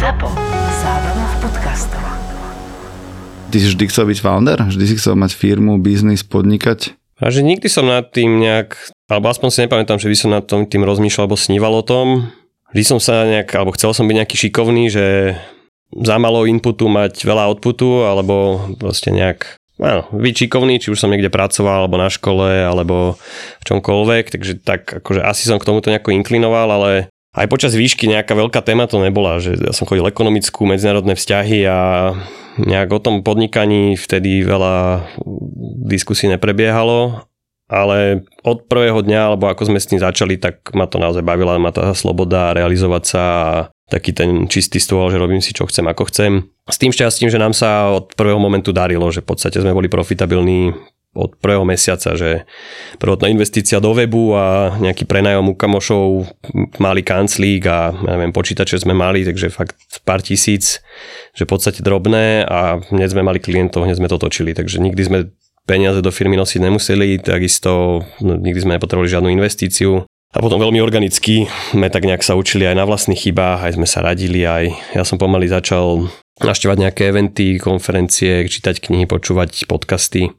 ZAPO. Zábrná v podcastov. Ty si vždy chcel byť founder? Vždy si chcel mať firmu, biznis, podnikať? A že nikdy som nad tým nejak, alebo aspoň si nepamätám, že by som nad tom tým rozmýšľal alebo sníval o tom. Vždy som sa nejak, alebo chcel som byť nejaký šikovný, že za malo inputu mať veľa outputu, alebo proste nejak áno, byť šikovný, či už som niekde pracoval, alebo na škole, alebo v čomkoľvek, takže tak akože asi som k tomuto nejako inklinoval, ale aj počas výšky nejaká veľká téma to nebola, že ja som chodil ekonomickú, medzinárodné vzťahy a nejak o tom podnikaní vtedy veľa diskusí neprebiehalo, ale od prvého dňa, alebo ako sme s tým začali, tak ma to naozaj bavila, ma tá sloboda realizovať sa a taký ten čistý stôl, že robím si čo chcem, ako chcem. S tým šťastím, že nám sa od prvého momentu darilo, že v podstate sme boli profitabilní od prvého mesiaca, že prvotná investícia do webu a nejaký prenajom u kamošov, malý kanclík a ja neviem, počítače sme mali, takže fakt pár tisíc, že v podstate drobné a hneď sme mali klientov, hneď sme to točili, takže nikdy sme peniaze do firmy nosiť nemuseli, takisto no, nikdy sme nepotrebovali žiadnu investíciu. A potom veľmi organicky sme tak nejak sa učili aj na vlastných chybách, aj sme sa radili, aj ja som pomaly začal naštevať nejaké eventy, konferencie, čítať knihy, počúvať podcasty.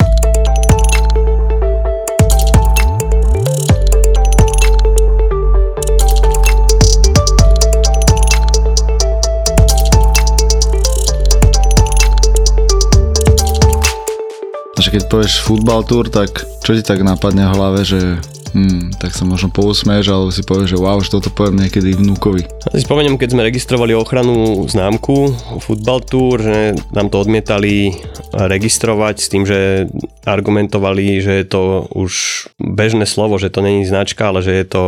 Že keď povieš futbal tour, tak čo ti tak napadne v hlave, že hmm, tak sa možno pousmeješ, alebo si povieš, že wow, že toto poviem niekedy vnúkovi. Ja si spomeniem, keď sme registrovali ochranu známku Football Tour, že nám to odmietali registrovať s tým, že argumentovali, že je to už bežné slovo, že to není značka, ale že je to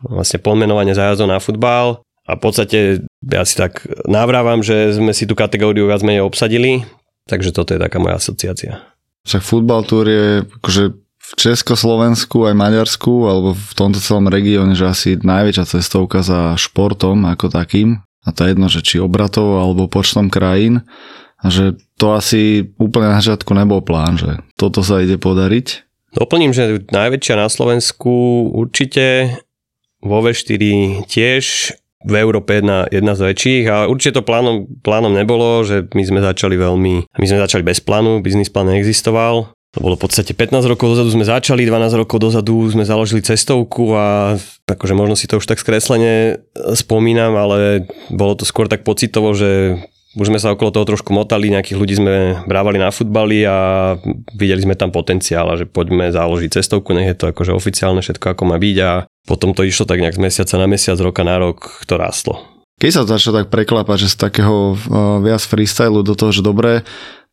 vlastne pomenovanie zájazdov na futbal. A v podstate ja si tak návrávam, že sme si tú kategóriu viac menej obsadili, takže toto je taká moja asociácia. Však futbal tour je akože v Československu aj Maďarsku alebo v tomto celom regióne, že asi najväčšia cestovka za športom ako takým. A to je jedno, že či obratov alebo počtom krajín. A že to asi úplne na začiatku nebol plán, že toto sa ide podariť. Doplním, že najväčšia na Slovensku určite vo V4 tiež v Európe jedna, jedna z väčších a určite to plánom, plánom nebolo, že my sme začali veľmi, my sme začali bez plánu, biznis plán neexistoval. To bolo v podstate 15 rokov dozadu sme začali, 12 rokov dozadu sme založili cestovku a akože možno si to už tak skreslene spomínam, ale bolo to skôr tak pocitovo, že už sme sa okolo toho trošku motali, nejakých ľudí sme brávali na futbali a videli sme tam potenciál a že poďme založiť cestovku, nech je to akože oficiálne všetko ako má byť a potom to išlo tak nejak z mesiaca na mesiac, roka na rok, to rástlo. Keď sa začalo tak preklápať, že z takého uh, viac freestylu do toho, že dobre,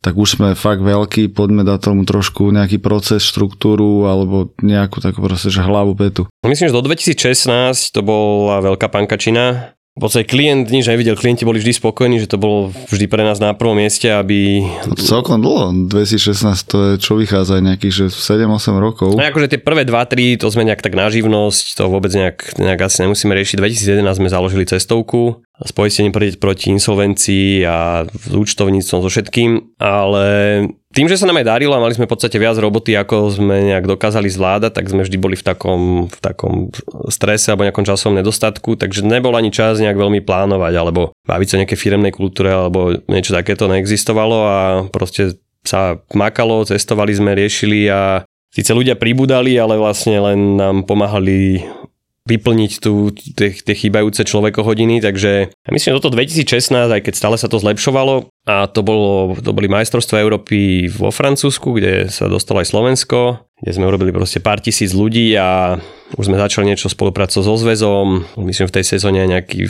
tak už sme fakt veľkí, poďme dať tomu trošku nejaký proces, štruktúru alebo nejakú takú proste, že hlavu petu. Myslím, že do 2016 to bola veľká pankačina v podstate klient nič nevidel, klienti boli vždy spokojní, že to bolo vždy pre nás na prvom mieste, aby... Celkom dlho, 2016 to je čo vychádza nejakých, že 7-8 rokov. No akože tie prvé 2-3, to sme nejak tak na živnosť, to vôbec nejak, nejak asi nemusíme riešiť. 2011 sme založili cestovku s poistením proti insolvencii a s účtovníctvom so všetkým, ale tým, že sa nám aj darilo a mali sme v podstate viac roboty, ako sme nejak dokázali zvládať, tak sme vždy boli v takom, v takom strese alebo nejakom časovom nedostatku, takže nebol ani čas nejak veľmi plánovať alebo baviť sa o nejakej firemnej kultúre alebo niečo takéto neexistovalo a proste sa makalo, cestovali sme, riešili a síce ľudia pribudali, ale vlastne len nám pomáhali vyplniť tu tie, tie chýbajúce človekohodiny, takže ja myslím, toto 2016, aj keď stále sa to zlepšovalo, a to, bolo, to boli majstrovstvá Európy vo Francúzsku, kde sa dostalo aj Slovensko, kde sme urobili proste pár tisíc ľudí a už sme začali niečo spolupracovať so zväzom. Myslím, v tej sezóne nejaký,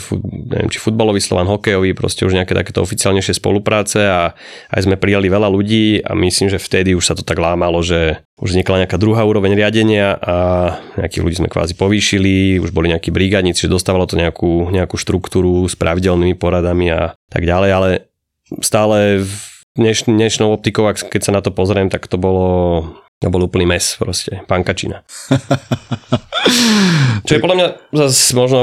neviem, či futbalový Slovan, hokejový, proste už nejaké takéto oficiálnejšie spolupráce a aj sme prijali veľa ľudí a myslím, že vtedy už sa to tak lámalo, že už vznikla nejaká druhá úroveň riadenia a nejakých ľudí sme kvázi povýšili, už boli nejakí brigádnici, že dostávalo to nejakú, nejakú štruktúru s pravidelnými poradami a tak ďalej, ale stále v dneš, dnešnou optikou, keď sa na to pozriem, tak to bolo, to bol úplný mes proste, pankačina. Čo je podľa mňa zase možno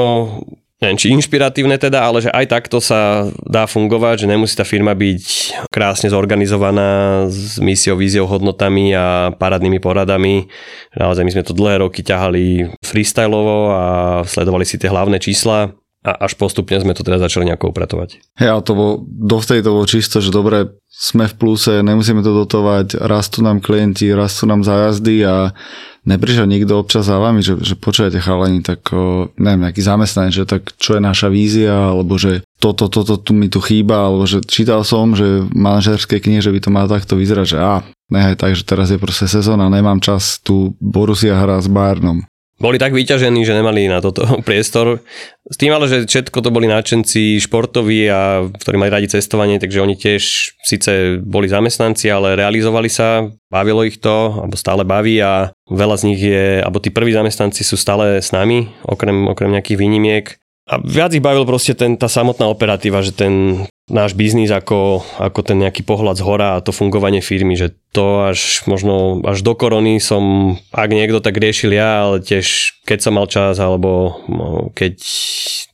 neviem, či inšpiratívne teda, ale že aj takto sa dá fungovať, že nemusí tá firma byť krásne zorganizovaná s misiou, víziou, hodnotami a parádnymi poradami. Naozaj my sme to dlhé roky ťahali freestyleovo a sledovali si tie hlavné čísla a až postupne sme to teda začali nejako upratovať. Hej, ale to bolo, dovtedy to bolo čisto, že dobre, sme v pluse, nemusíme to dotovať, rastú nám klienti, rastú nám zájazdy a neprišiel nikto občas za vami, že, že počujete chalani, tak o, neviem, nejaký zamestnanec, že tak čo je naša vízia, alebo že toto, toto tu mi tu chýba, alebo že čítal som, že v manažerskej knihe, že by to malo takto vyzerať, že á, nehaj tak, že teraz je proste sezóna, nemám čas tu Borussia hrať s Bayernom boli tak vyťažení, že nemali na toto priestor. S tým ale, že všetko to boli náčenci športoví a ktorí mali radi cestovanie, takže oni tiež síce boli zamestnanci, ale realizovali sa, bavilo ich to, alebo stále baví a veľa z nich je, alebo tí prví zamestnanci sú stále s nami, okrem, okrem nejakých výnimiek. A viac ich bavil proste ten, tá samotná operatíva, že ten náš biznis ako, ako ten nejaký pohľad z hora a to fungovanie firmy, že to až možno až do korony som, ak niekto tak riešil ja, ale tiež keď som mal čas alebo no, keď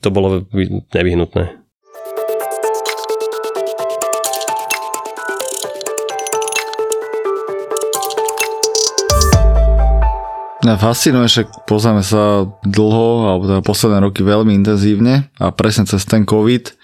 to bolo nevyhnutné. Mňa fascinuje, že poznáme sa dlho, alebo teda posledné roky veľmi intenzívne a presne cez ten COVID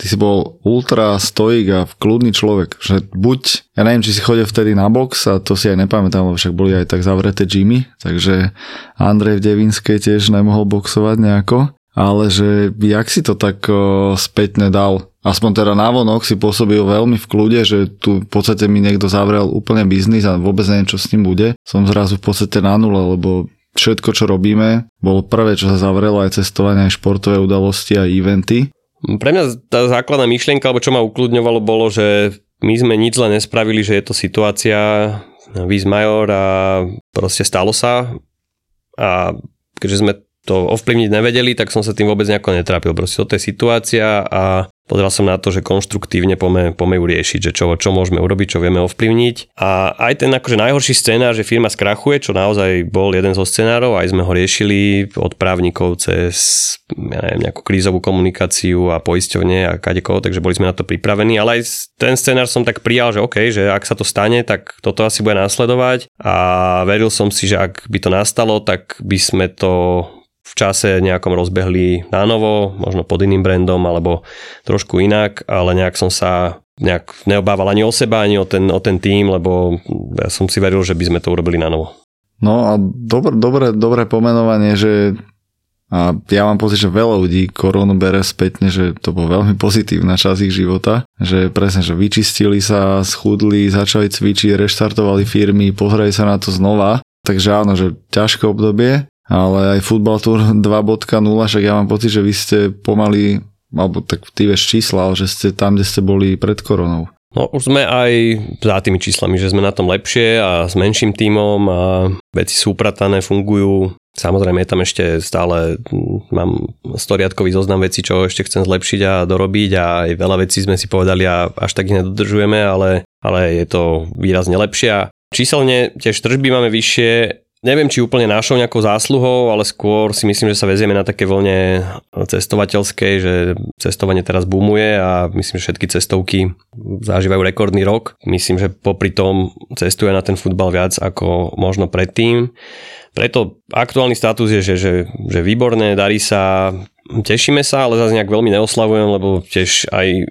ty si bol ultra stoik a kľudný človek, že buď, ja neviem, či si chodil vtedy na box a to si aj nepamätám, lebo však boli aj tak zavreté Jimmy, takže Andrej v Devinskej tiež nemohol boxovať nejako, ale že jak si to tak spätne dal, aspoň teda návonok si pôsobil veľmi v kľude, že tu v podstate mi niekto zavrel úplne biznis a vôbec neviem, čo s ním bude. Som zrazu v podstate na nule, lebo všetko, čo robíme, bolo prvé, čo sa zavrelo aj cestovanie, aj športové udalosti a eventy. Pre mňa tá základná myšlienka, alebo čo ma ukludňovalo, bolo, že my sme nič zle nespravili, že je to situácia vis major a proste stalo sa. A keďže sme to ovplyvniť nevedeli, tak som sa tým vôbec nejako netrápil. Proste toto je situácia a Pozeral som na to, že konštruktívne pome, pome ju riešiť, že čo, čo môžeme urobiť, čo vieme ovplyvniť. A aj ten akože najhorší scenár, že firma skrachuje, čo naozaj bol jeden zo scenárov, aj sme ho riešili od právnikov cez ja neviem, nejakú krízovú komunikáciu a poisťovne a kadekoho, takže boli sme na to pripravení, ale aj ten scenár som tak prijal, že OK, že ak sa to stane, tak toto asi bude následovať a veril som si, že ak by to nastalo, tak by sme to v čase nejakom rozbehli na novo, možno pod iným brandom alebo trošku inak, ale nejak som sa nejak neobával ani o seba, ani o ten, o ten tým, lebo ja som si veril, že by sme to urobili na novo. No a dobré, dobré, dobré pomenovanie, že a ja mám pocit, že veľa ľudí koronu bere spätne, že to bol veľmi pozitívna časť ich života, že presne, že vyčistili sa, schudli, začali cvičiť, reštartovali firmy, pozreli sa na to znova. Takže áno, že ťažké obdobie, ale aj Football Tour 2.0, však ja mám pocit, že vy ste pomaly, alebo tak ty vieš čísla, ale že ste tam, kde ste boli pred koronou. No už sme aj za tými číslami, že sme na tom lepšie a s menším tímom a veci sú upratané, fungujú. Samozrejme je tam ešte stále, mám storiadkový zoznam vecí, čo ešte chcem zlepšiť a dorobiť a aj veľa vecí sme si povedali a až tak ich nedodržujeme, ale, ale je to výrazne lepšie. Číselne tiež tržby máme vyššie, Neviem, či úplne našou nejakou zásluhou, ale skôr si myslím, že sa vezieme na také vlne cestovateľskej, že cestovanie teraz boomuje a myslím, že všetky cestovky zažívajú rekordný rok. Myslím, že popri tom cestuje na ten futbal viac ako možno predtým. Preto aktuálny status je, že, že, že výborné, darí sa, tešíme sa, ale zase nejak veľmi neoslavujem, lebo tiež aj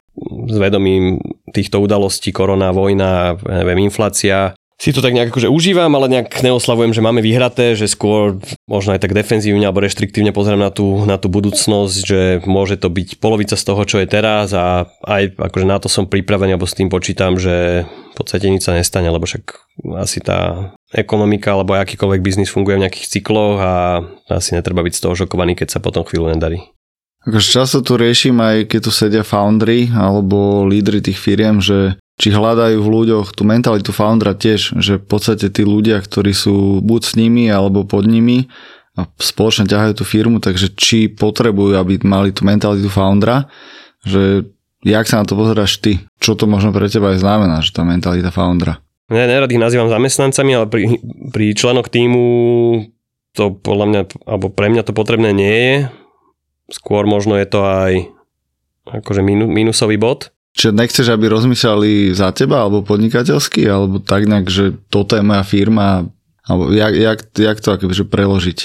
s vedomím týchto udalostí, korona, vojna, neviem, inflácia, si to tak nejak akože užívam, ale nejak neoslavujem, že máme vyhraté, že skôr možno aj tak defenzívne alebo reštriktívne pozerám na tú, na tú budúcnosť, že môže to byť polovica z toho, čo je teraz a aj akože na to som pripravený, alebo s tým počítam, že v podstate nič sa nestane, lebo však asi tá ekonomika alebo akýkoľvek biznis funguje v nejakých cykloch a asi netreba byť z toho šokovaný, keď sa potom chvíľu nedarí. Akože často tu riešim aj keď tu sedia foundry alebo lídry tých firiem, že či hľadajú v ľuďoch tú mentalitu foundera tiež, že v podstate tí ľudia, ktorí sú buď s nimi alebo pod nimi a spoločne ťahajú tú firmu, takže či potrebujú, aby mali tú mentalitu foundera, že jak sa na to pozeráš ty? Čo to možno pre teba aj znamená, že tá mentalita foundera? Ja nerad ich nazývam zamestnancami, ale pri, pri členoch týmu to podľa mňa, alebo pre mňa to potrebné nie je. Skôr možno je to aj akože minusový bod, Čiže nechceš, aby rozmýšľali za teba, alebo podnikateľsky, alebo tak nejak, že toto je moja firma, alebo jak, jak, jak to akože preložiť?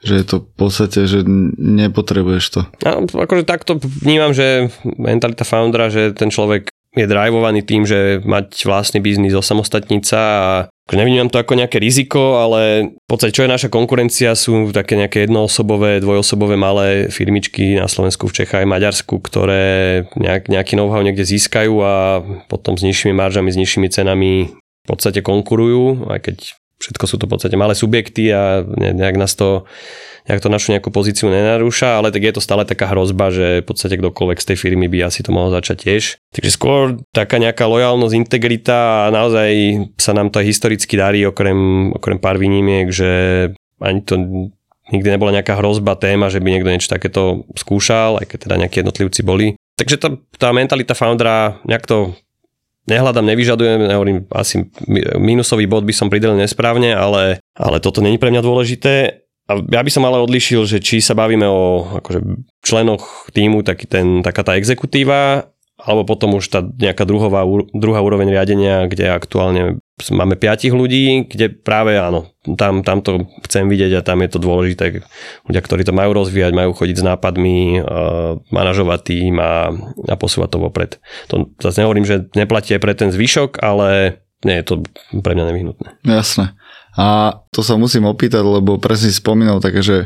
Že je to v podstate, že nepotrebuješ to. No, akože takto vnímam, že mentalita foundera, že ten človek je drivovaný tým, že mať vlastný biznis, osamostatniť sa a nevnímam to ako nejaké riziko, ale v podstate čo je naša konkurencia sú také nejaké jednoosobové, dvojosobové malé firmičky na Slovensku, v Čechách aj Maďarsku, ktoré nejak, nejaký know-how niekde získajú a potom s nižšími maržami, s nižšími cenami v podstate konkurujú, aj keď všetko sú to v podstate malé subjekty a nejak nás to nejak to našu nejakú pozíciu nenarúša, ale tak je to stále taká hrozba, že v podstate kdokoľvek z tej firmy by asi to mohol začať tiež. Takže skôr taká nejaká lojálnosť, integrita a naozaj sa nám to historicky darí, okrem, okrem pár výnimiek, že ani to nikdy nebola nejaká hrozba, téma, že by niekto niečo takéto skúšal, aj keď teda nejakí jednotlivci boli. Takže tá, tá mentalita foundera nejak to nehľadám, nevyžadujem, nehovorím, asi minusový bod by som pridelil nesprávne, ale, ale toto není pre mňa dôležité. A ja by som ale odlišil, že či sa bavíme o akože, členoch týmu, taký ten, taká tá exekutíva, alebo potom už tá nejaká druhová, druhá úroveň riadenia, kde aktuálne máme piatich ľudí, kde práve áno, tam, tam to chcem vidieť a tam je to dôležité. Ľudia, ktorí to majú rozvíjať, majú chodiť s nápadmi, uh, manažovať tým a, a posúvať to vopred. To zase nehovorím, že neplatí aj pre ten zvyšok, ale nie je to pre mňa nevyhnutné. Jasné. A to sa musím opýtať, lebo presne spomínal také, že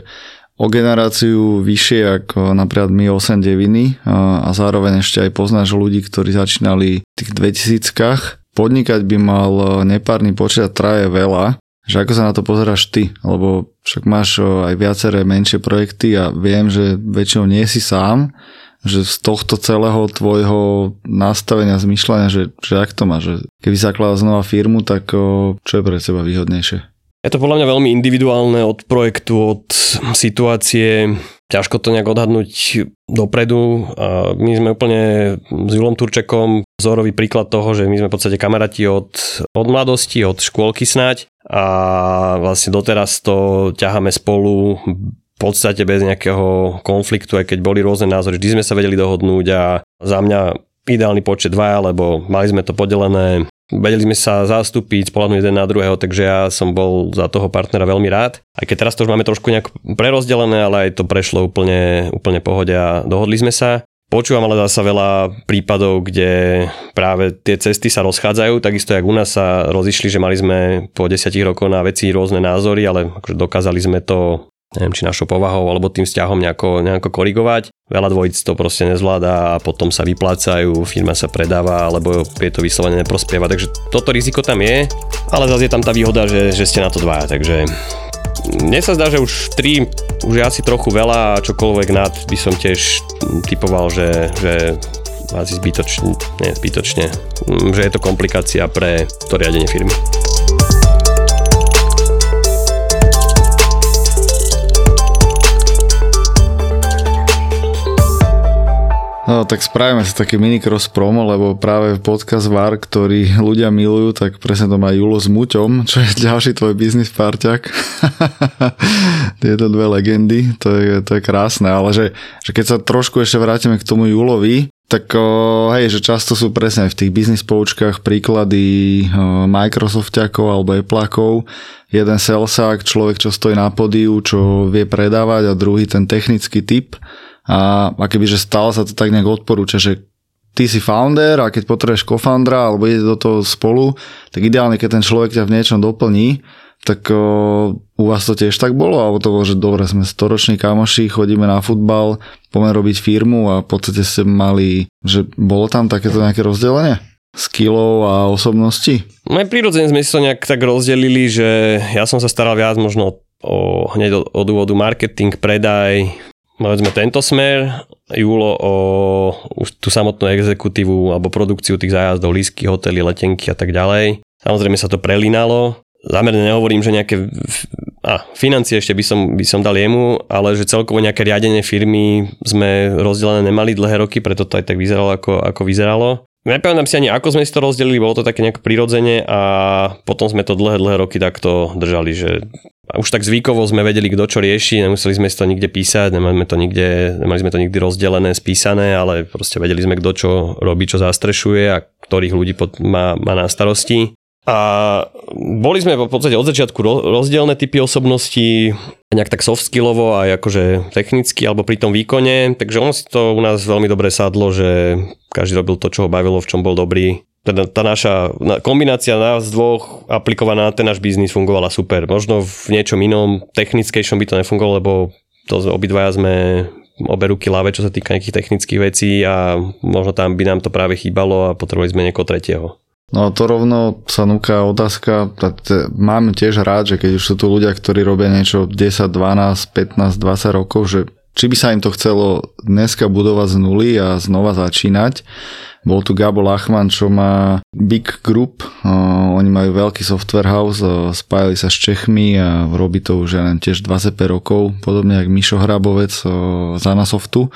o generáciu vyššie ako napríklad my 8 deviny a zároveň ešte aj poznáš ľudí, ktorí začínali v tých 2000 Podnikať by mal nepárny počet traje veľa, že ako sa na to pozeráš ty, lebo však máš aj viaceré menšie projekty a viem, že väčšinou nie si sám, že z tohto celého tvojho nastavenia, zmyšľania, že, že ak to má, že keby zakladal znova firmu, tak čo je pre teba výhodnejšie? Je to podľa mňa veľmi individuálne od projektu, od situácie, ťažko to nejak odhadnúť dopredu. My sme úplne s Julom Turčekom vzorový príklad toho, že my sme v podstate kamaráti od, od mladosti, od škôlky snať a vlastne doteraz to ťaháme spolu podstate bez nejakého konfliktu, aj keď boli rôzne názory, vždy sme sa vedeli dohodnúť a za mňa ideálny počet dvaja, lebo mali sme to podelené, vedeli sme sa zastúpiť, spolahnúť jeden na druhého, takže ja som bol za toho partnera veľmi rád. Aj keď teraz to už máme trošku nejak prerozdelené, ale aj to prešlo úplne, úplne pohode a dohodli sme sa. Počúvam ale zasa veľa prípadov, kde práve tie cesty sa rozchádzajú, takisto jak u nás sa rozišli, že mali sme po desiatich rokoch na veci rôzne názory, ale akože dokázali sme to neviem, či našou povahou alebo tým vzťahom nejako, nejako korigovať. Veľa dvojic to proste nezvláda a potom sa vyplácajú, firma sa predáva alebo je to vyslovene neprospieva. Takže toto riziko tam je, ale zase je tam tá výhoda, že, že ste na to dvaja. Takže mne sa zdá, že už 3 už je asi trochu veľa a čokoľvek nad by som tiež typoval, že, že asi zbytočne, nie zbytočne, že je to komplikácia pre to riadenie firmy. No tak spravíme si taký mini cross promo, lebo práve podcast VAR, ktorý ľudia milujú, tak presne to má Julo s Muťom, čo je ďalší tvoj biznis parťak. Tieto dve legendy, to je, to je krásne, ale že, že keď sa trošku ešte vrátime k tomu Julovi, tak hej, že často sú presne v tých biznis poučkách príklady Microsoftiakov alebo Appleakov. Jeden salesák, človek, čo stojí na podiu, čo vie predávať a druhý ten technický typ a, a keby, že stále sa to tak nejak odporúča, že ty si founder a keď potrebuješ co-foundera alebo ide do toho spolu, tak ideálne, keď ten človek ťa v niečom doplní, tak o, u vás to tiež tak bolo? Alebo to bolo, že dobre, sme storoční kamoši, chodíme na futbal, poďme robiť firmu a v podstate ste mali, že bolo tam takéto nejaké rozdelenie? skillov a osobností? No aj prirodzene sme si to nejak tak rozdelili, že ja som sa staral viac možno o, hneď od úvodu marketing, predaj, povedzme tento smer, Julo o už tú samotnú exekutívu alebo produkciu tých zájazdov, lísky, hotely, letenky a tak ďalej. Samozrejme sa to prelínalo. Zámerne nehovorím, že nejaké a financie ešte by som, by som dal jemu, ale že celkovo nejaké riadenie firmy sme rozdelené nemali dlhé roky, preto to aj tak vyzeralo, ako, ako vyzeralo. Nepamätám si ani, ako sme si to rozdelili, bolo to také nejak prirodzene a potom sme to dlhé, dlhé roky takto držali, že už tak zvykovo sme vedeli, kto čo rieši, nemuseli sme si to nikde písať, nemali sme to nikde, nemali sme to nikdy rozdelené, spísané, ale proste vedeli sme, kto čo robí, čo zastrešuje a ktorých ľudí má, má na starosti. A boli sme v podstate od začiatku rozdielne typy osobností, nejak tak soft skillovo aj akože technicky alebo pri tom výkone, takže ono si to u nás veľmi dobre sadlo, že každý robil to, čo ho bavilo, v čom bol dobrý. Teda tá naša kombinácia nás dvoch aplikovaná na ten náš biznis fungovala super. Možno v niečom inom, technickejšom by to nefungovalo, lebo to obidvaja sme obe ruky láve, čo sa týka nejakých technických vecí a možno tam by nám to práve chýbalo a potrebovali sme niekoho tretieho. No to rovno sa núka otázka, mám tiež rád, že keď už sú tu ľudia, ktorí robia niečo 10, 12, 15, 20 rokov, že či by sa im to chcelo dneska budovať z nuly a znova začínať. Bol tu Gabo Lachman, čo má Big Group, oni majú veľký software house, spájali sa s Čechmi a robí to už ja neviem, tiež 25 rokov, podobne jak Mišo Hrabovec z Anasoftu.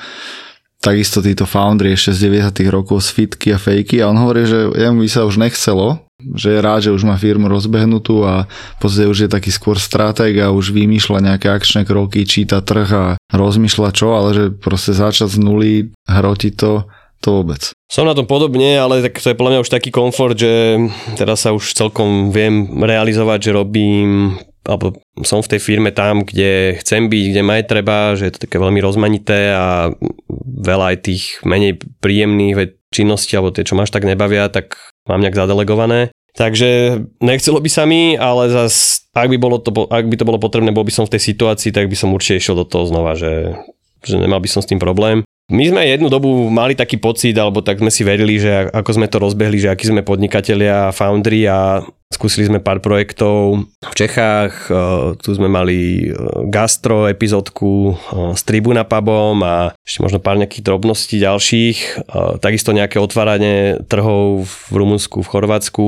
Takisto títo foundry ešte z 90 rokov z fitky a fejky. A on hovorí, že jemu by sa už nechcelo, že je rád, že už má firmu rozbehnutú a podstate už je taký skôr stratég a už vymýšľa nejaké akčné kroky, číta trh a rozmýšľa čo, ale že proste začať z nuly, hroti to, to vôbec. Som na tom podobne, ale tak to je podľa mňa už taký komfort, že teraz sa už celkom viem realizovať, že robím alebo som v tej firme tam, kde chcem byť, kde ma je treba, že je to také veľmi rozmanité a veľa aj tých menej príjemných činností, alebo tie, čo máš tak nebavia, tak mám nejak zadelegované. Takže nechcelo by sa mi, ale zas, ak by, bolo to, ak by to bolo potrebné, bol by som v tej situácii, tak by som určite išiel do toho znova, že, že nemal by som s tým problém. My sme jednu dobu mali taký pocit, alebo tak sme si verili, že ako sme to rozbehli, že akí sme podnikatelia, foundry a skúsili sme pár projektov. V Čechách, e, tu sme mali e, gastro epizódku e, s Tribuna pubom a ešte možno pár nejakých drobností ďalších, takisto nejaké otváranie trhov v Rumunsku, v Chorvátsku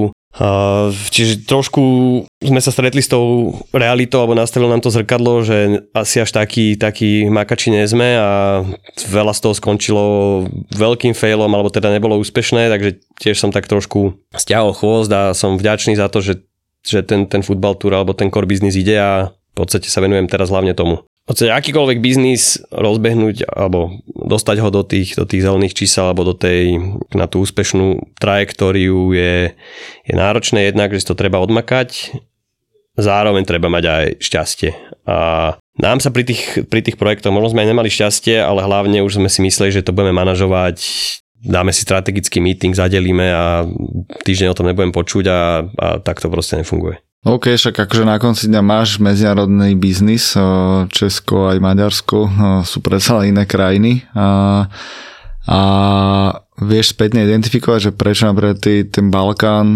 čiže trošku sme sa stretli s tou realitou, alebo nastavilo nám to zrkadlo, že asi až taký, taký makači nie sme a veľa z toho skončilo veľkým failom, alebo teda nebolo úspešné, takže tiež som tak trošku stiahol chvost a som vďačný za to, že, že ten, ten futbal tour alebo ten core business ide a v podstate sa venujem teraz hlavne tomu podstate akýkoľvek biznis rozbehnúť alebo dostať ho do tých, do tých zelených čísel alebo do tej, na tú úspešnú trajektóriu je, je náročné jednak, že si to treba odmakať, zároveň treba mať aj šťastie. A nám sa pri tých, pri tých projektoch, možno sme aj nemali šťastie, ale hlavne už sme si mysleli, že to budeme manažovať dáme si strategický meeting, zadelíme a týždeň o tom nebudem počuť a, a tak to proste nefunguje. OK, však akože na konci dňa máš medzinárodný biznis, Česko aj Maďarsko sú predsa iné krajiny a, a vieš spätne identifikovať, že prečo napríklad ten Balkán,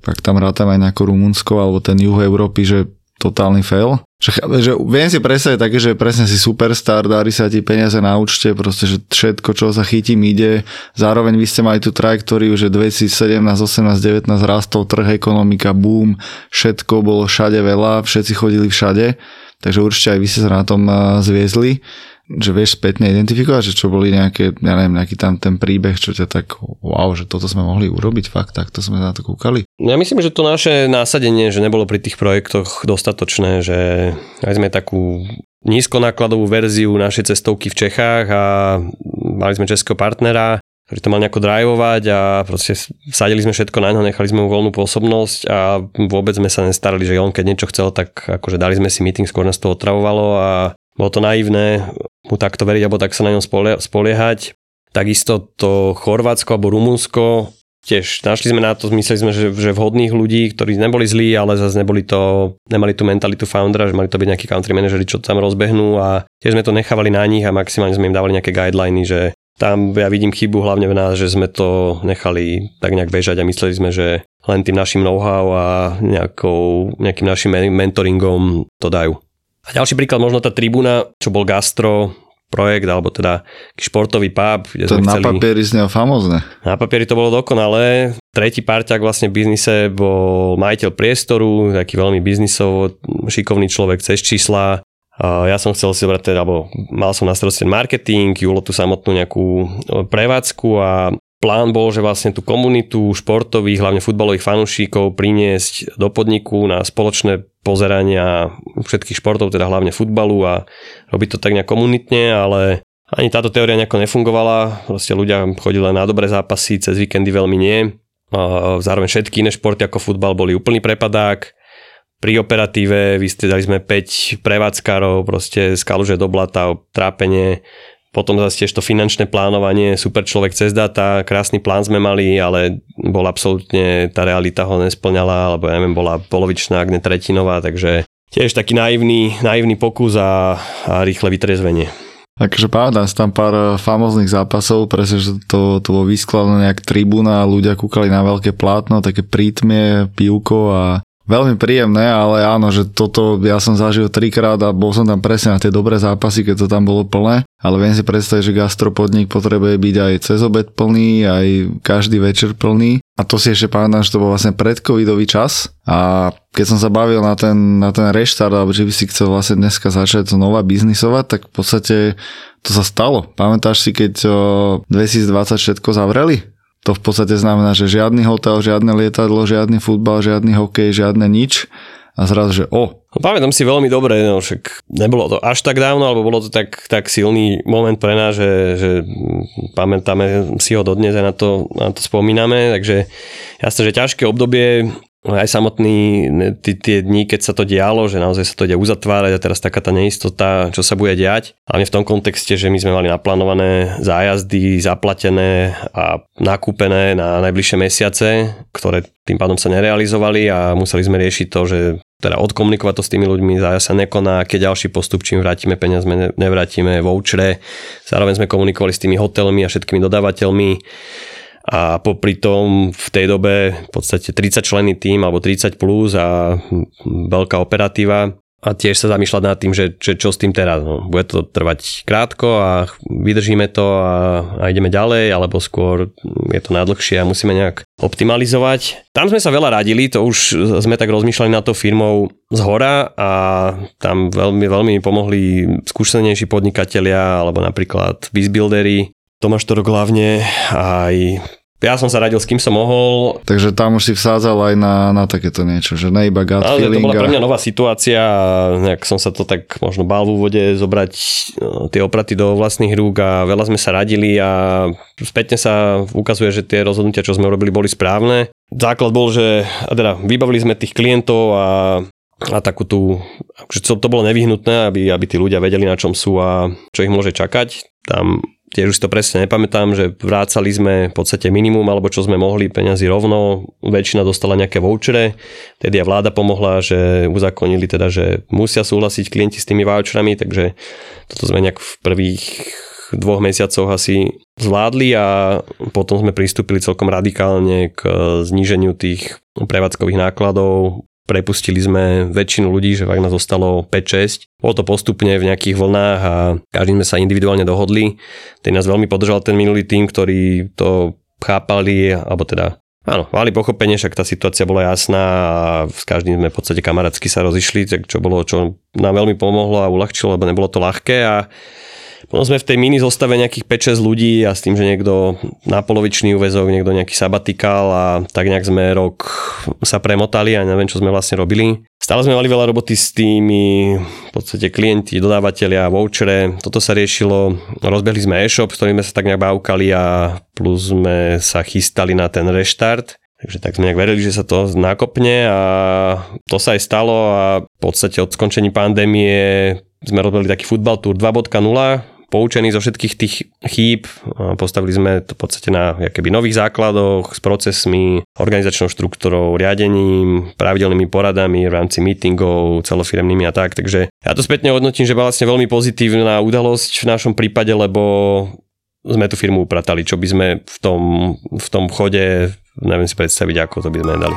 ak tam rátam aj nejakú Rumunsko alebo ten juh Európy, že totálny fail. Že, že viem si predstaviť také, že presne si superstar, darí sa ti peniaze na účte, proste, že všetko, čo sa chytím, ide. Zároveň vy ste mali tú trajektóriu, že 2017, 18, 19 rastol trh, ekonomika, boom, všetko bolo všade veľa, všetci chodili všade, takže určite aj vy ste sa na tom zviezli že vieš spätne identifikovať, že čo boli nejaké, ja neviem, nejaký tam ten príbeh, čo ťa tak, wow, že toto sme mohli urobiť, fakt, tak to sme na to kúkali. Ja myslím, že to naše násadenie, že nebolo pri tých projektoch dostatočné, že aj sme takú nízkonákladovú verziu našej cestovky v Čechách a mali sme českého partnera, ktorý to mal nejako drivovať a proste sadili sme všetko na ňo, nechali sme mu voľnú pôsobnosť a vôbec sme sa nestarali, že on keď niečo chcel, tak akože dali sme si meeting, skôr nás to otravovalo a bolo to naivné mu takto veriť alebo tak sa na ňom spoliehať. Takisto to Chorvátsko alebo Rumunsko, tiež našli sme na to, mysleli sme, že, že vhodných ľudí, ktorí neboli zlí, ale zase neboli to, nemali tú mentalitu foundera, že mali to byť nejakí country manažeri, čo tam rozbehnú a tiež sme to nechávali na nich a maximálne sme im dávali nejaké guideliny, že tam ja vidím chybu hlavne v nás, že sme to nechali tak nejak bežať a mysleli sme, že len tým našim know-how a nejakou, nejakým našim mentoringom to dajú. A ďalší príklad, možno tá tribúna, čo bol gastro, projekt, alebo teda športový pub. Kde to na chceli... papieri znel famózne. Na papieri to bolo dokonalé. Tretí parťák vlastne v biznise bol majiteľ priestoru, taký veľmi biznisovo šikovný človek cez čísla. Ja som chcel si obrať, teda, alebo mal som na starosti marketing, Julo tú samotnú nejakú prevádzku a plán bol, že vlastne tú komunitu športových, hlavne futbalových fanúšikov priniesť do podniku na spoločné pozerania všetkých športov, teda hlavne futbalu a robiť to tak nejak komunitne, ale ani táto teória nejako nefungovala, proste ľudia chodili na dobré zápasy, cez víkendy veľmi nie. Zároveň všetky iné športy ako futbal boli úplný prepadák. Pri operatíve vystriedali sme 5 prevádzkarov, proste z kaluže do blata, trápenie, potom zase tiež to finančné plánovanie, super človek cez data, krásny plán sme mali, ale bol absolútne, tá realita ho nesplňala, alebo ja neviem, bola polovičná, ak ne tretinová, takže tiež taký naivný, naivný pokus a, a rýchle vytrezvenie. Takže pamätám tam pár eh, famóznych zápasov, presne, že to, to bolo vyskladané nejak tribúna ľudia kúkali na veľké plátno, také prítmie, pivko a Veľmi príjemné, ale áno, že toto ja som zažil trikrát a bol som tam presne na tie dobré zápasy, keď to tam bolo plné. Ale viem si predstaviť, že gastropodnik potrebuje byť aj cez obed plný, aj každý večer plný. A to si ešte pamätám, že to bol vlastne predcovidový čas. A keď som sa bavil na ten, na ten reštart, alebo že by si chcel vlastne dneska začať znova biznisovať, tak v podstate to sa stalo. Pamätáš si, keď 2020 všetko zavreli? To v podstate znamená, že žiadny hotel, žiadne lietadlo, žiadny futbal, žiadny hokej, žiadne nič. A zrazu, že o. No, pamätám si veľmi dobre, no však nebolo to až tak dávno, alebo bolo to tak, tak silný moment pre nás, že, že pamätáme si ho dodnes a na to, na to spomíname, takže jasné, že ťažké obdobie, aj samotný tie dni, keď sa to dialo, že naozaj sa to ide uzatvárať a teraz taká tá neistota, čo sa bude diať. Hlavne v tom kontexte, že my sme mali naplánované zájazdy, zaplatené a nakúpené na najbližšie mesiace, ktoré tým pádom sa nerealizovali a museli sme riešiť to, že teda odkomunikovať to s tými ľuďmi, zájazd sa nekoná, keď ďalší postup, čím vrátime peniaze, nevrátime vouchere. Zároveň sme komunikovali s tými hotelmi a všetkými dodávateľmi a popri tom v tej dobe v podstate 30 členný tým alebo 30 plus a veľká operatíva a tiež sa zamýšľať nad tým, že, že čo s tým teraz. No, bude to trvať krátko a vydržíme to a, a ideme ďalej, alebo skôr je to najdlhšie a musíme nejak optimalizovať. Tam sme sa veľa radili, to už sme tak rozmýšľali na to firmou z hora a tam veľmi, veľmi pomohli skúsenejší podnikatelia alebo napríklad bizbuildery, Tomáš Torok hlavne aj ja som sa radil s kým som mohol. Takže tam už si vsádzal aj na, na takéto niečo, že ne iba gut Ale feeling. to bola pre mňa nová situácia nejak som sa to tak možno bál v úvode zobrať no, tie opraty do vlastných rúk a veľa sme sa radili a spätne sa ukazuje, že tie rozhodnutia, čo sme urobili, boli správne. Základ bol, že teda vybavili sme tých klientov a a takú tú, že to bolo nevyhnutné, aby, aby tí ľudia vedeli, na čom sú a čo ich môže čakať. Tam tiež už to presne nepamätám, že vrácali sme v podstate minimum, alebo čo sme mohli, peňazí rovno, väčšina dostala nejaké vouchere, tedy aj vláda pomohla, že uzakonili teda, že musia súhlasiť klienti s tými voucherami, takže toto sme nejak v prvých dvoch mesiacoch asi zvládli a potom sme pristúpili celkom radikálne k zníženiu tých prevádzkových nákladov, Prepustili sme väčšinu ľudí, že fakt nás zostalo 5-6. Bolo to postupne v nejakých vlnách a každý sme sa individuálne dohodli. Ten nás veľmi podržal ten minulý tým, ktorý to chápali, alebo teda Áno, mali pochopenie, však tá situácia bola jasná a s každým sme v podstate kamarátsky sa rozišli, tak čo bolo, čo nám veľmi pomohlo a uľahčilo, lebo nebolo to ľahké a potom sme v tej mini zostave nejakých 5-6 ľudí a s tým, že niekto na polovičný úvezok, niekto nejaký sabatikál a tak nejak sme rok sa premotali a neviem, čo sme vlastne robili. Stále sme mali veľa roboty s tými v podstate klienti, dodávateľia, vouchere. Toto sa riešilo. Rozbehli sme e-shop, s ktorým sme sa tak nejak bavkali a plus sme sa chystali na ten reštart. Takže tak sme nejak verili, že sa to nakopne a to sa aj stalo a v podstate od skončení pandémie sme robili taký Football Tour 2.0, poučení zo všetkých tých chýb. Postavili sme to v podstate na keby nových základoch s procesmi, organizačnou štruktúrou, riadením, pravidelnými poradami v rámci meetingov, celofiremnými a tak. Takže ja to spätne hodnotím, že vlastne veľmi pozitívna udalosť v našom prípade, lebo sme tú firmu upratali, čo by sme v tom, v tom chode, neviem si predstaviť, ako to by sme dali.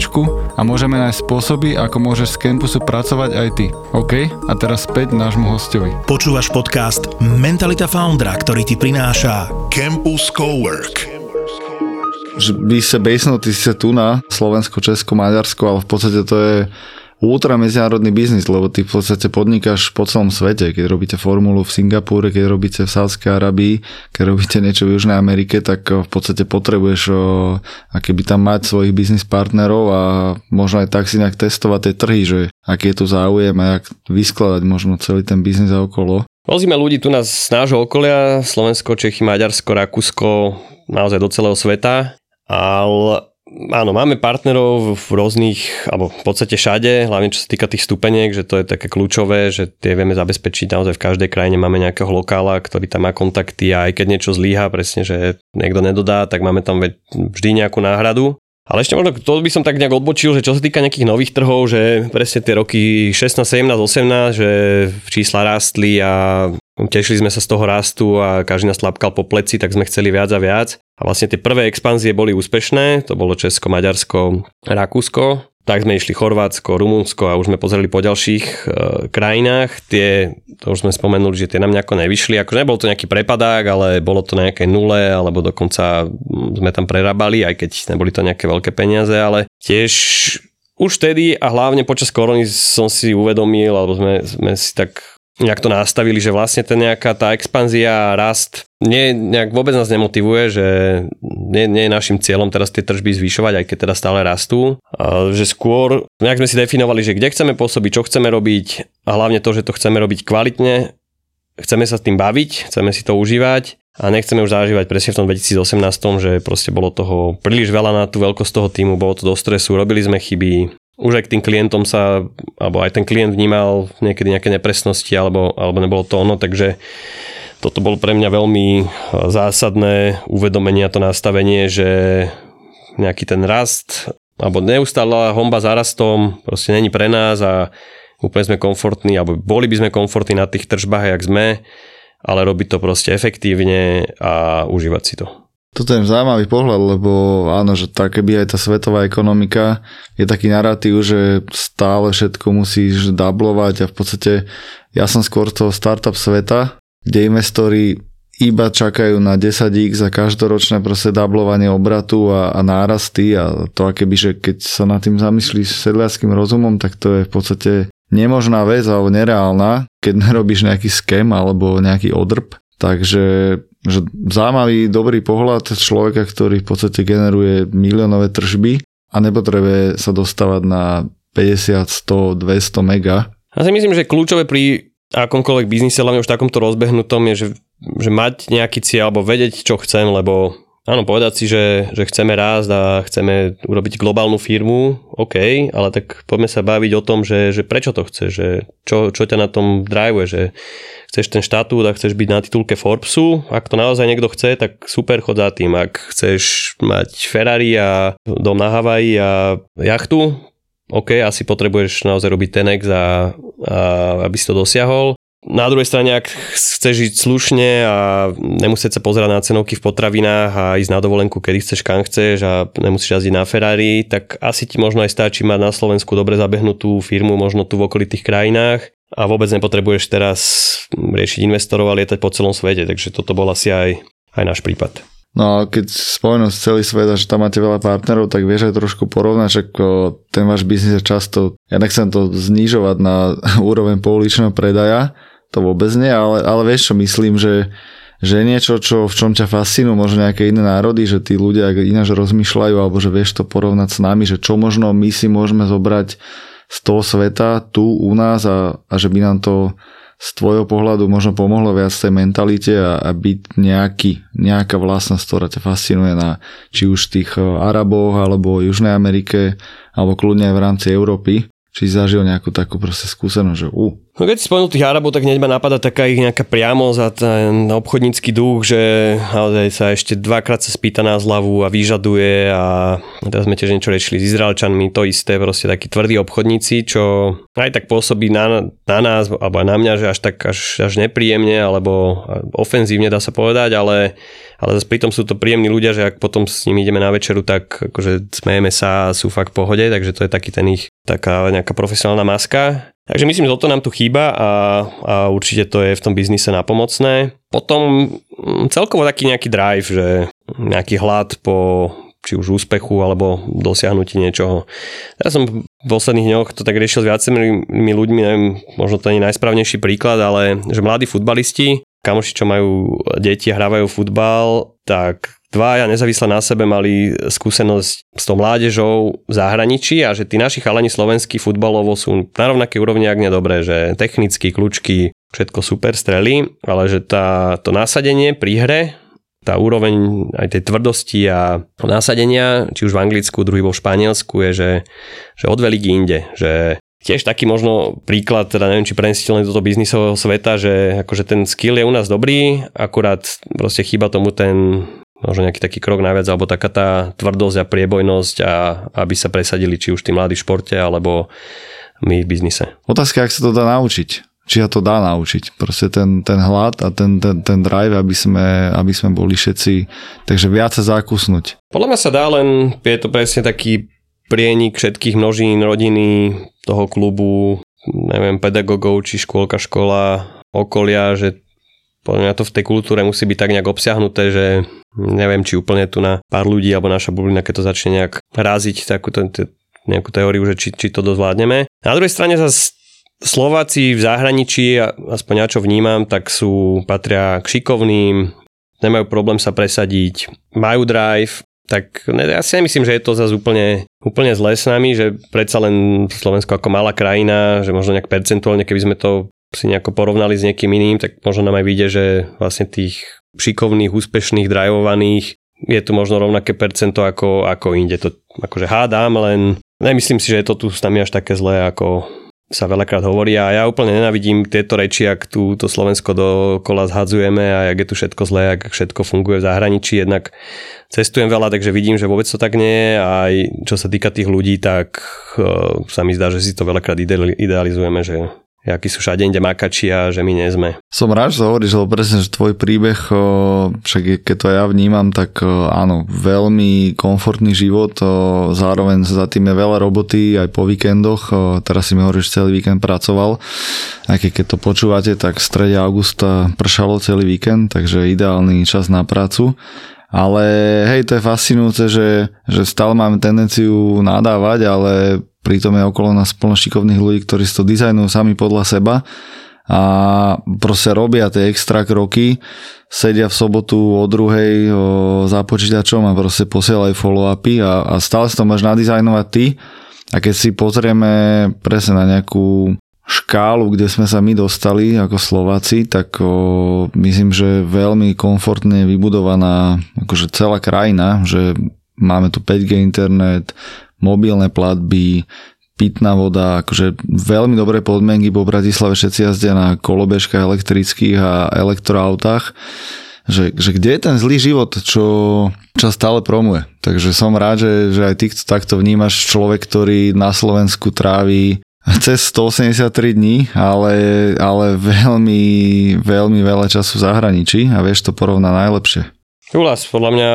hlavičku a môžeme nájsť spôsoby, ako môžeš z campusu pracovať aj ty. OK? A teraz späť nášmu hostovi. Počúvaš podcast Mentalita Foundra, ktorý ti prináša Campus Cowork. že by se bejsnutí se tu na Slovensko, Česko, Maďarsko, ale v podstate to je ultra medzinárodný biznis, lebo ty v podstate podnikáš po celom svete. Keď robíte formulu v Singapúre, keď robíte v Sádskej Arabii, keď robíte niečo v Južnej Amerike, tak v podstate potrebuješ aké by tam mať svojich biznis partnerov a možno aj tak si nejak testovať tie trhy, že aký je tu záujem a jak vyskladať možno celý ten biznis okolo. Vozíme ľudí tu nás z nášho okolia, Slovensko, Čechy, Maďarsko, Rakúsko, naozaj do celého sveta. Ale áno, máme partnerov v rôznych, alebo v podstate všade, hlavne čo sa týka tých stupeniek, že to je také kľúčové, že tie vieme zabezpečiť naozaj v každej krajine máme nejakého lokála, ktorý tam má kontakty a aj keď niečo zlíha, presne, že niekto nedodá, tak máme tam vždy nejakú náhradu. Ale ešte možno to by som tak nejak odbočil, že čo sa týka nejakých nových trhov, že presne tie roky 16, 17, 18, že čísla rástli a tešili sme sa z toho rastu a každý nás tlapkal po pleci, tak sme chceli viac a viac. A vlastne tie prvé expanzie boli úspešné, to bolo Česko, Maďarsko, Rakúsko. Tak sme išli Chorvátsko, Rumunsko a už sme pozreli po ďalších e, krajinách. Tie, to už sme spomenuli, že tie nám nejako nevyšli. Akože nebol to nejaký prepadák, ale bolo to nejaké nule, alebo dokonca sme tam prerábali, aj keď neboli to nejaké veľké peniaze, ale tiež už vtedy a hlavne počas korony som si uvedomil, alebo sme, sme si tak nejak to nastavili, že vlastne ten nejaká tá expanzia rast nie, nejak vôbec nás nemotivuje, že nie, nie je našim cieľom teraz tie tržby zvyšovať, aj keď teda stále rastú. A že skôr nejak sme si definovali, že kde chceme pôsobiť, čo chceme robiť a hlavne to, že to chceme robiť kvalitne, chceme sa s tým baviť, chceme si to užívať a nechceme už zažívať presne v tom 2018, že proste bolo toho príliš veľa na tú veľkosť toho týmu, bolo to do stresu, robili sme chyby, už aj k tým klientom sa, alebo aj ten klient vnímal niekedy nejaké nepresnosti, alebo, alebo nebolo to ono, takže toto bolo pre mňa veľmi e, zásadné uvedomenie a to nastavenie, že nejaký ten rast alebo neustála homba za rastom proste není pre nás a úplne sme komfortní, alebo boli by sme komfortní na tých tržbách, jak sme, ale robiť to proste efektívne a užívať si to. Toto je zaujímavý pohľad, lebo áno, že tak keby aj tá svetová ekonomika je taký narratív, že stále všetko musíš dublovať a v podstate ja som skôr toho startup sveta, kde investori iba čakajú na 10x a každoročné proste dublovanie obratu a, a nárasty a to akéby, že keď sa nad tým zamyslíš sedliackým rozumom, tak to je v podstate nemožná vec alebo nereálna, keď nerobíš nejaký skem alebo nejaký odrb. Takže že zaujímavý, dobrý pohľad človeka, ktorý v podstate generuje miliónové tržby a nepotrebuje sa dostávať na 50, 100, 200 mega. Ja si myslím, že kľúčové pri akomkoľvek biznise, hlavne už takomto rozbehnutom, je, že, že mať nejaký cieľ alebo vedieť, čo chcem, lebo áno, povedať si, že, že chceme rásť a chceme urobiť globálnu firmu, OK, ale tak poďme sa baviť o tom, že, že prečo to chceš, že čo, čo ťa na tom drivuje, že chceš ten štatút a chceš byť na titulke Forbesu, ak to naozaj niekto chce, tak super, chod za tým. Ak chceš mať Ferrari a dom na Havaji a jachtu, OK, asi potrebuješ naozaj robiť ten a, a aby si to dosiahol. Na druhej strane, ak chceš žiť slušne a nemusieť sa pozerať na cenovky v potravinách a ísť na dovolenku, kedy chceš, kam chceš a nemusíš jazdiť na Ferrari, tak asi ti možno aj stačí mať na Slovensku dobre zabehnutú firmu, možno tu v okolitých krajinách a vôbec nepotrebuješ teraz riešiť investorov a lietať po celom svete, takže toto bol asi aj, aj náš prípad. No a keď spomenú celý svet a že tam máte veľa partnerov, tak vieš aj trošku porovnať, že ten váš biznis je často, ja nechcem to znižovať na úroveň pouličného predaja, to vôbec nie, ale, ale vieš čo myslím, že, že niečo, čo, v čom ťa fascinujú možno nejaké iné národy, že tí ľudia ináč rozmýšľajú, alebo že vieš to porovnať s nami, že čo možno my si môžeme zobrať z toho sveta tu u nás a, a že by nám to z tvojho pohľadu možno pomohlo viac tej mentalite a, a byť nejaký, nejaká vlastnosť, ktorá ťa fascinuje na či už tých eh, Araboch alebo Južnej Amerike alebo kľudne aj v rámci Európy či zažil nejakú takú proste skúsenosť, že uh. No keď si spomenul tých Arabov, tak hneď ma napadá taká ich nejaká priamo za ten obchodnícky duch, že naozaj sa ešte dvakrát sa spýta na zľavu a vyžaduje a teraz sme tiež niečo riešili s Izraelčanmi, to isté, proste takí tvrdí obchodníci, čo aj tak pôsobí na, na nás, alebo na mňa, že až tak až, až nepríjemne, alebo ofenzívne dá sa povedať, ale ale zase pritom sú to príjemní ľudia, že ak potom s nimi ideme na večeru, tak akože smejeme sa a sú fakt v pohode, takže to je taký ten ich taká nejaká profesionálna maska. Takže myslím, že toto nám tu chýba a, a určite to je v tom biznise napomocné. Potom mm, celkovo taký nejaký drive, že nejaký hlad po, či už úspechu alebo dosiahnutí niečoho. Ja som v posledných dňoch to tak riešil s viacerými ľuďmi, neviem, možno to nie je najsprávnejší príklad, ale že mladí futbalisti, kamoši, čo majú deti a hrávajú futbal, tak dvaja nezávisle na sebe mali skúsenosť s tou mládežou v zahraničí a že tí naši chalani slovenskí futbalovo sú na rovnaké úrovni, ak nedobré, že technicky, kľúčky, všetko super strely, ale že tá, to nasadenie pri hre tá úroveň aj tej tvrdosti a násadenia, či už v Anglicku, druhý vo Španielsku, je, že, že od veľký inde, že tiež taký možno príklad, teda neviem, či prenesiteľný do toho biznisového sveta, že akože ten skill je u nás dobrý, akurát proste chýba tomu ten možno nejaký taký krok najviac, alebo taká tá tvrdosť a priebojnosť a aby sa presadili či už tí mladí v športe, alebo my v biznise. Otázka, ak sa to dá naučiť či sa to dá naučiť. Proste ten, ten hlad a ten, ten, ten drive, aby sme, aby sme boli všetci, takže viac sa zakusnúť. Podľa mňa sa dá len, je to presne taký prienik všetkých množín rodiny, toho klubu, neviem, pedagogov, či škôlka, škola, okolia, že podľa mňa to v tej kultúre musí byť tak nejak obsiahnuté, že neviem, či úplne tu na pár ľudí alebo naša bublina, keď to začne nejak ráziť takúto nejakú teóriu, že či, či to dozvládneme. Na druhej strane zase Slováci v zahraničí, aspoň ja čo vnímam, tak sú, patria k šikovným, nemajú problém sa presadiť, majú drive, tak ja si nemyslím, že je to zase úplne, úplne zlé s nami, že predsa len Slovensko ako malá krajina, že možno nejak percentuálne, keby sme to si nejako porovnali s niekým iným, tak možno nám aj vyjde, že vlastne tých šikovných, úspešných, drivovaných je tu možno rovnaké percento ako, ako inde. To akože hádam, len nemyslím si, že je to tu s nami až také zlé, ako, sa veľakrát hovorí. A ja úplne nenavidím tieto reči, ak tu to Slovensko dokola zhadzujeme a jak je tu všetko zlé, ak všetko funguje v zahraničí, jednak cestujem veľa, takže vidím, že vôbec to tak nie je. A aj čo sa týka tých ľudí, tak uh, sa mi zdá, že si to veľakrát idealizujeme, že akí sú všade inde makači a že my nie sme. Som rád, že hovoríš, lebo presne, že tvoj príbeh, však keď to ja vnímam, tak áno, veľmi komfortný život, zároveň za tým je veľa roboty aj po víkendoch, teraz si mi hovoríš, celý víkend pracoval, aj keď to počúvate, tak v strede augusta pršalo celý víkend, takže ideálny čas na prácu. Ale hej, to je fascinujúce, že, že stále máme tendenciu nadávať, ale pritom je okolo nás plno šikovných ľudí, ktorí si to dizajnujú sami podľa seba a proste robia tie extra kroky, sedia v sobotu o druhej o, za počítačom a proste posielajú follow-upy a, a stále si to máš nadizajnovať ty. A keď si pozrieme presne na nejakú škálu, kde sme sa my dostali ako Slováci, tak o, myslím, že veľmi komfortne vybudovaná akože celá krajina, že máme tu 5G internet, mobilné platby, pitná voda, akože veľmi dobré podmienky po Bratislave všetci jazdia na kolobežkách elektrických a elektroautách, že, že kde je ten zlý život, čo, čo stále promuje. Takže som rád, že, že aj ty takto vnímaš človek, ktorý na Slovensku trávi cez 183 dní, ale, ale veľmi, veľmi veľa času v zahraničí a vieš to porovnať najlepšie. Súhlas, podľa mňa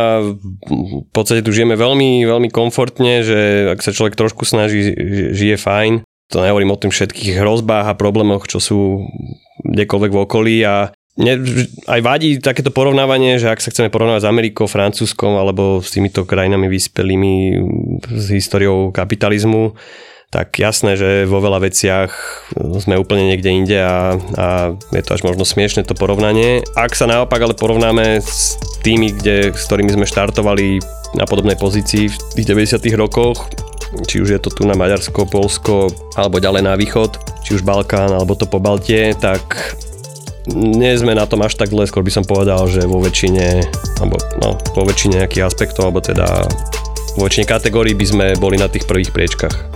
v podstate tu žijeme veľmi, veľmi komfortne, že ak sa človek trošku snaží, žije fajn. To nehovorím o tým všetkých hrozbách a problémoch, čo sú kdekoľvek v okolí a mne aj vadí takéto porovnávanie, že ak sa chceme porovnávať s Amerikou, Francúzskom alebo s týmito krajinami vyspelými s históriou kapitalizmu, tak jasné, že vo veľa veciach sme úplne niekde inde a, a je to až možno smiešne to porovnanie. Ak sa naopak ale porovnáme s tými, kde, s ktorými sme štartovali na podobnej pozícii v tých 90 rokoch, či už je to tu na Maďarsko, Polsko alebo ďalej na východ, či už Balkán alebo to po Baltie, tak nie sme na tom až tak zle, skôr by som povedal, že vo väčšine, alebo no, vo väčšine nejakých aspektov, alebo teda vo väčšine kategórií by sme boli na tých prvých priečkach.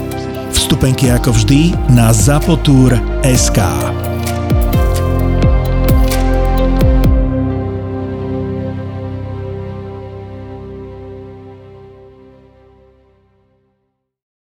Vstupenky ako vždy na zapotur.sk.